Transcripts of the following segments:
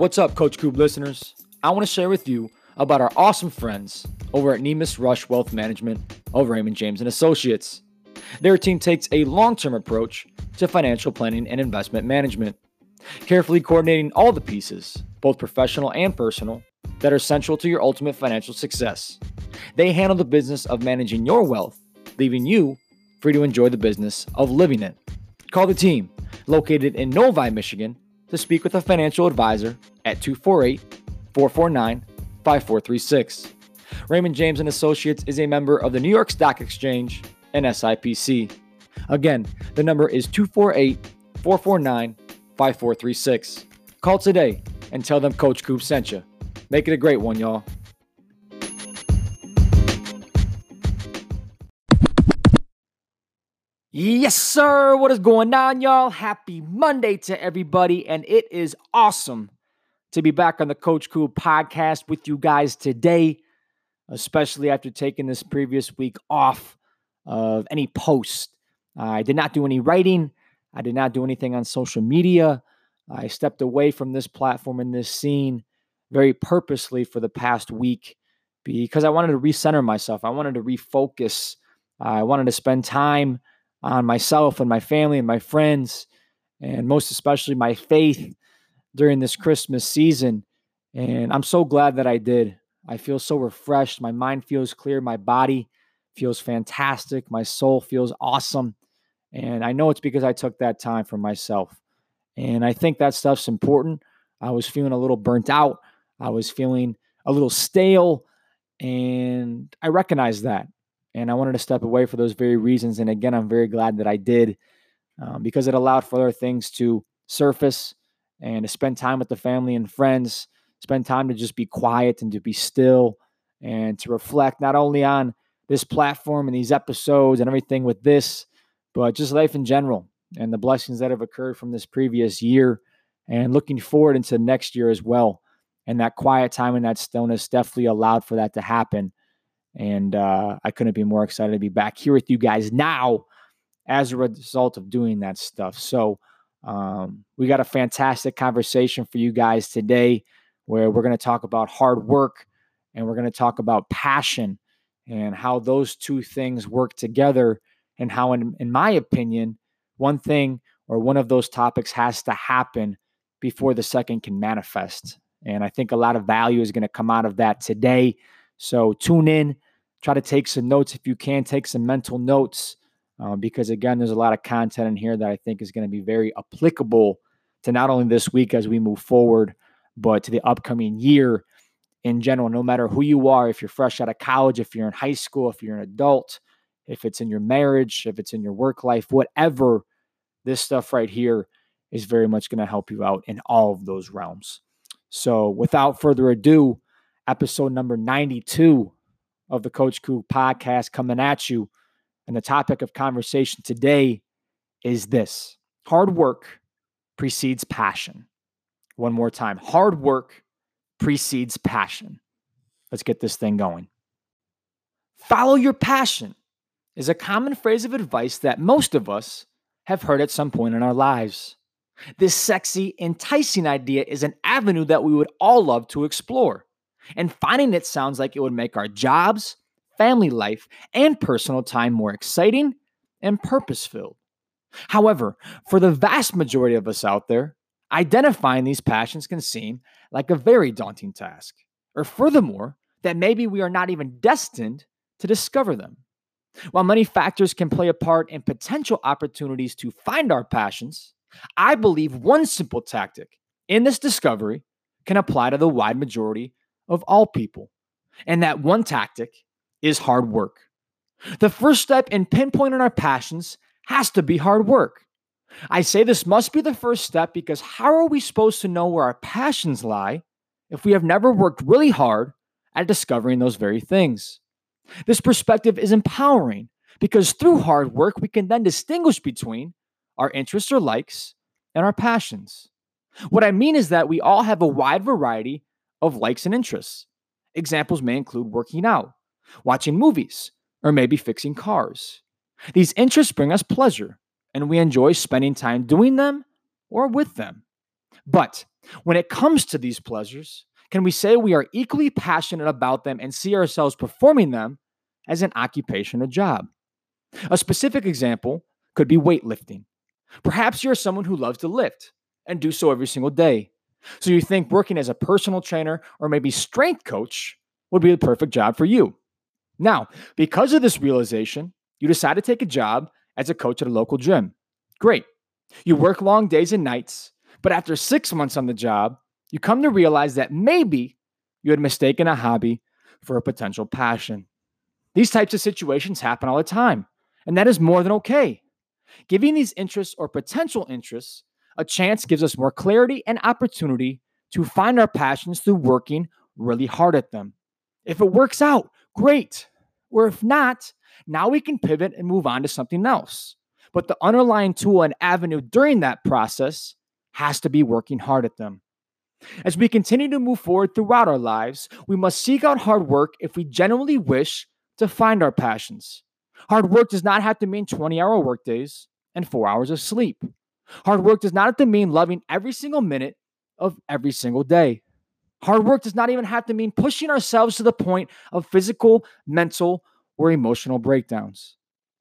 What's up, Coach Coop listeners? I want to share with you about our awesome friends over at Nemes Rush Wealth Management of Raymond James and Associates. Their team takes a long-term approach to financial planning and investment management, carefully coordinating all the pieces, both professional and personal, that are central to your ultimate financial success. They handle the business of managing your wealth, leaving you free to enjoy the business of living it. Call the team located in Novi, Michigan to speak with a financial advisor at 248 449 5436. Raymond James and Associates is a member of the New York Stock Exchange and SIPC. Again, the number is 248 449 5436. Call today and tell them Coach Coop sent you. Make it a great one, y'all. Yes, sir. What is going on, y'all? Happy Monday to everybody. And it is awesome to be back on the Coach Coop podcast with you guys today, especially after taking this previous week off of any post. I did not do any writing, I did not do anything on social media. I stepped away from this platform and this scene very purposely for the past week because I wanted to recenter myself. I wanted to refocus. I wanted to spend time on myself and my family and my friends, and most especially my faith during this Christmas season. And I'm so glad that I did. I feel so refreshed. My mind feels clear. My body feels fantastic. My soul feels awesome. And I know it's because I took that time for myself. And I think that stuff's important. I was feeling a little burnt out. I was feeling a little stale. And I recognized that. And I wanted to step away for those very reasons. And again, I'm very glad that I did um, because it allowed for other things to surface and to spend time with the family and friends, spend time to just be quiet and to be still and to reflect not only on this platform and these episodes and everything with this, but just life in general and the blessings that have occurred from this previous year and looking forward into next year as well. And that quiet time and that stillness definitely allowed for that to happen. And uh, I couldn't be more excited to be back here with you guys now as a result of doing that stuff. So, um, we got a fantastic conversation for you guys today where we're going to talk about hard work and we're going to talk about passion and how those two things work together and how, in, in my opinion, one thing or one of those topics has to happen before the second can manifest. And I think a lot of value is going to come out of that today. So tune in, try to take some notes if you can, take some mental notes, uh, because again, there's a lot of content in here that I think is going to be very applicable to not only this week as we move forward, but to the upcoming year in general. No matter who you are, if you're fresh out of college, if you're in high school, if you're an adult, if it's in your marriage, if it's in your work life, whatever, this stuff right here is very much going to help you out in all of those realms. So, without further ado, episode number 92 of the Coach Coop podcast coming at you. And the topic of conversation today is this hard work precedes passion. One more time hard work precedes passion. Let's get this thing going. Follow your passion is a common phrase of advice that most of us have heard at some point in our lives. This sexy, enticing idea is an avenue that we would all love to explore. And finding it sounds like it would make our jobs, family life, and personal time more exciting and purpose filled. However, for the vast majority of us out there, identifying these passions can seem like a very daunting task. Or furthermore, that maybe we are not even destined to discover them. While many factors can play a part in potential opportunities to find our passions, I believe one simple tactic in this discovery can apply to the wide majority of all people. And that one tactic is hard work. The first step in pinpointing our passions has to be hard work. I say this must be the first step because how are we supposed to know where our passions lie if we have never worked really hard at discovering those very things? This perspective is empowering because through hard work, we can then distinguish between our interests or likes and our passions. What I mean is that we all have a wide variety of likes and interests. Examples may include working out, watching movies, or maybe fixing cars. These interests bring us pleasure, and we enjoy spending time doing them or with them. But when it comes to these pleasures, can we say we are equally passionate about them and see ourselves performing them as an occupation or job? A specific example could be weightlifting. Perhaps you're someone who loves to lift and do so every single day. So you think working as a personal trainer or maybe strength coach would be the perfect job for you. Now, because of this realization, you decide to take a job as a coach at a local gym. Great. You work long days and nights, but after six months on the job, you come to realize that maybe you had mistaken a hobby for a potential passion. These types of situations happen all the time, and that is more than okay. Giving these interests or potential interests a chance gives us more clarity and opportunity to find our passions through working really hard at them. If it works out, great. Or if not, now we can pivot and move on to something else. But the underlying tool and avenue during that process has to be working hard at them. As we continue to move forward throughout our lives, we must seek out hard work if we genuinely wish to find our passions. Hard work does not have to mean 20 hour workdays and four hours of sleep. Hard work does not have to mean loving every single minute of every single day. Hard work does not even have to mean pushing ourselves to the point of physical, mental, or emotional breakdowns.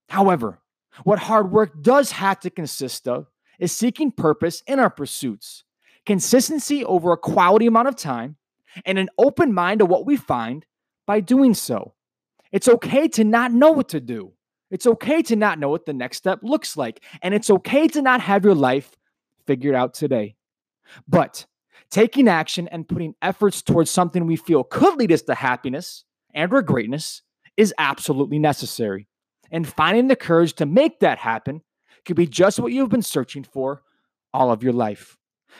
However, what hard work does have to consist of is seeking purpose in our pursuits, consistency over a quality amount of time, and an open mind to what we find by doing so. It's okay to not know what to do. It's okay to not know what the next step looks like. And it's okay to not have your life figured out today. But taking action and putting efforts towards something we feel could lead us to happiness and or greatness is absolutely necessary. And finding the courage to make that happen could be just what you've been searching for all of your life.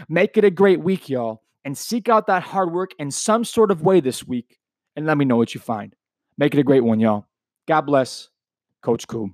Make it a great week, y'all, and seek out that hard work in some sort of way this week and let me know what you find. Make it a great one, y'all. God bless. Coach Coop.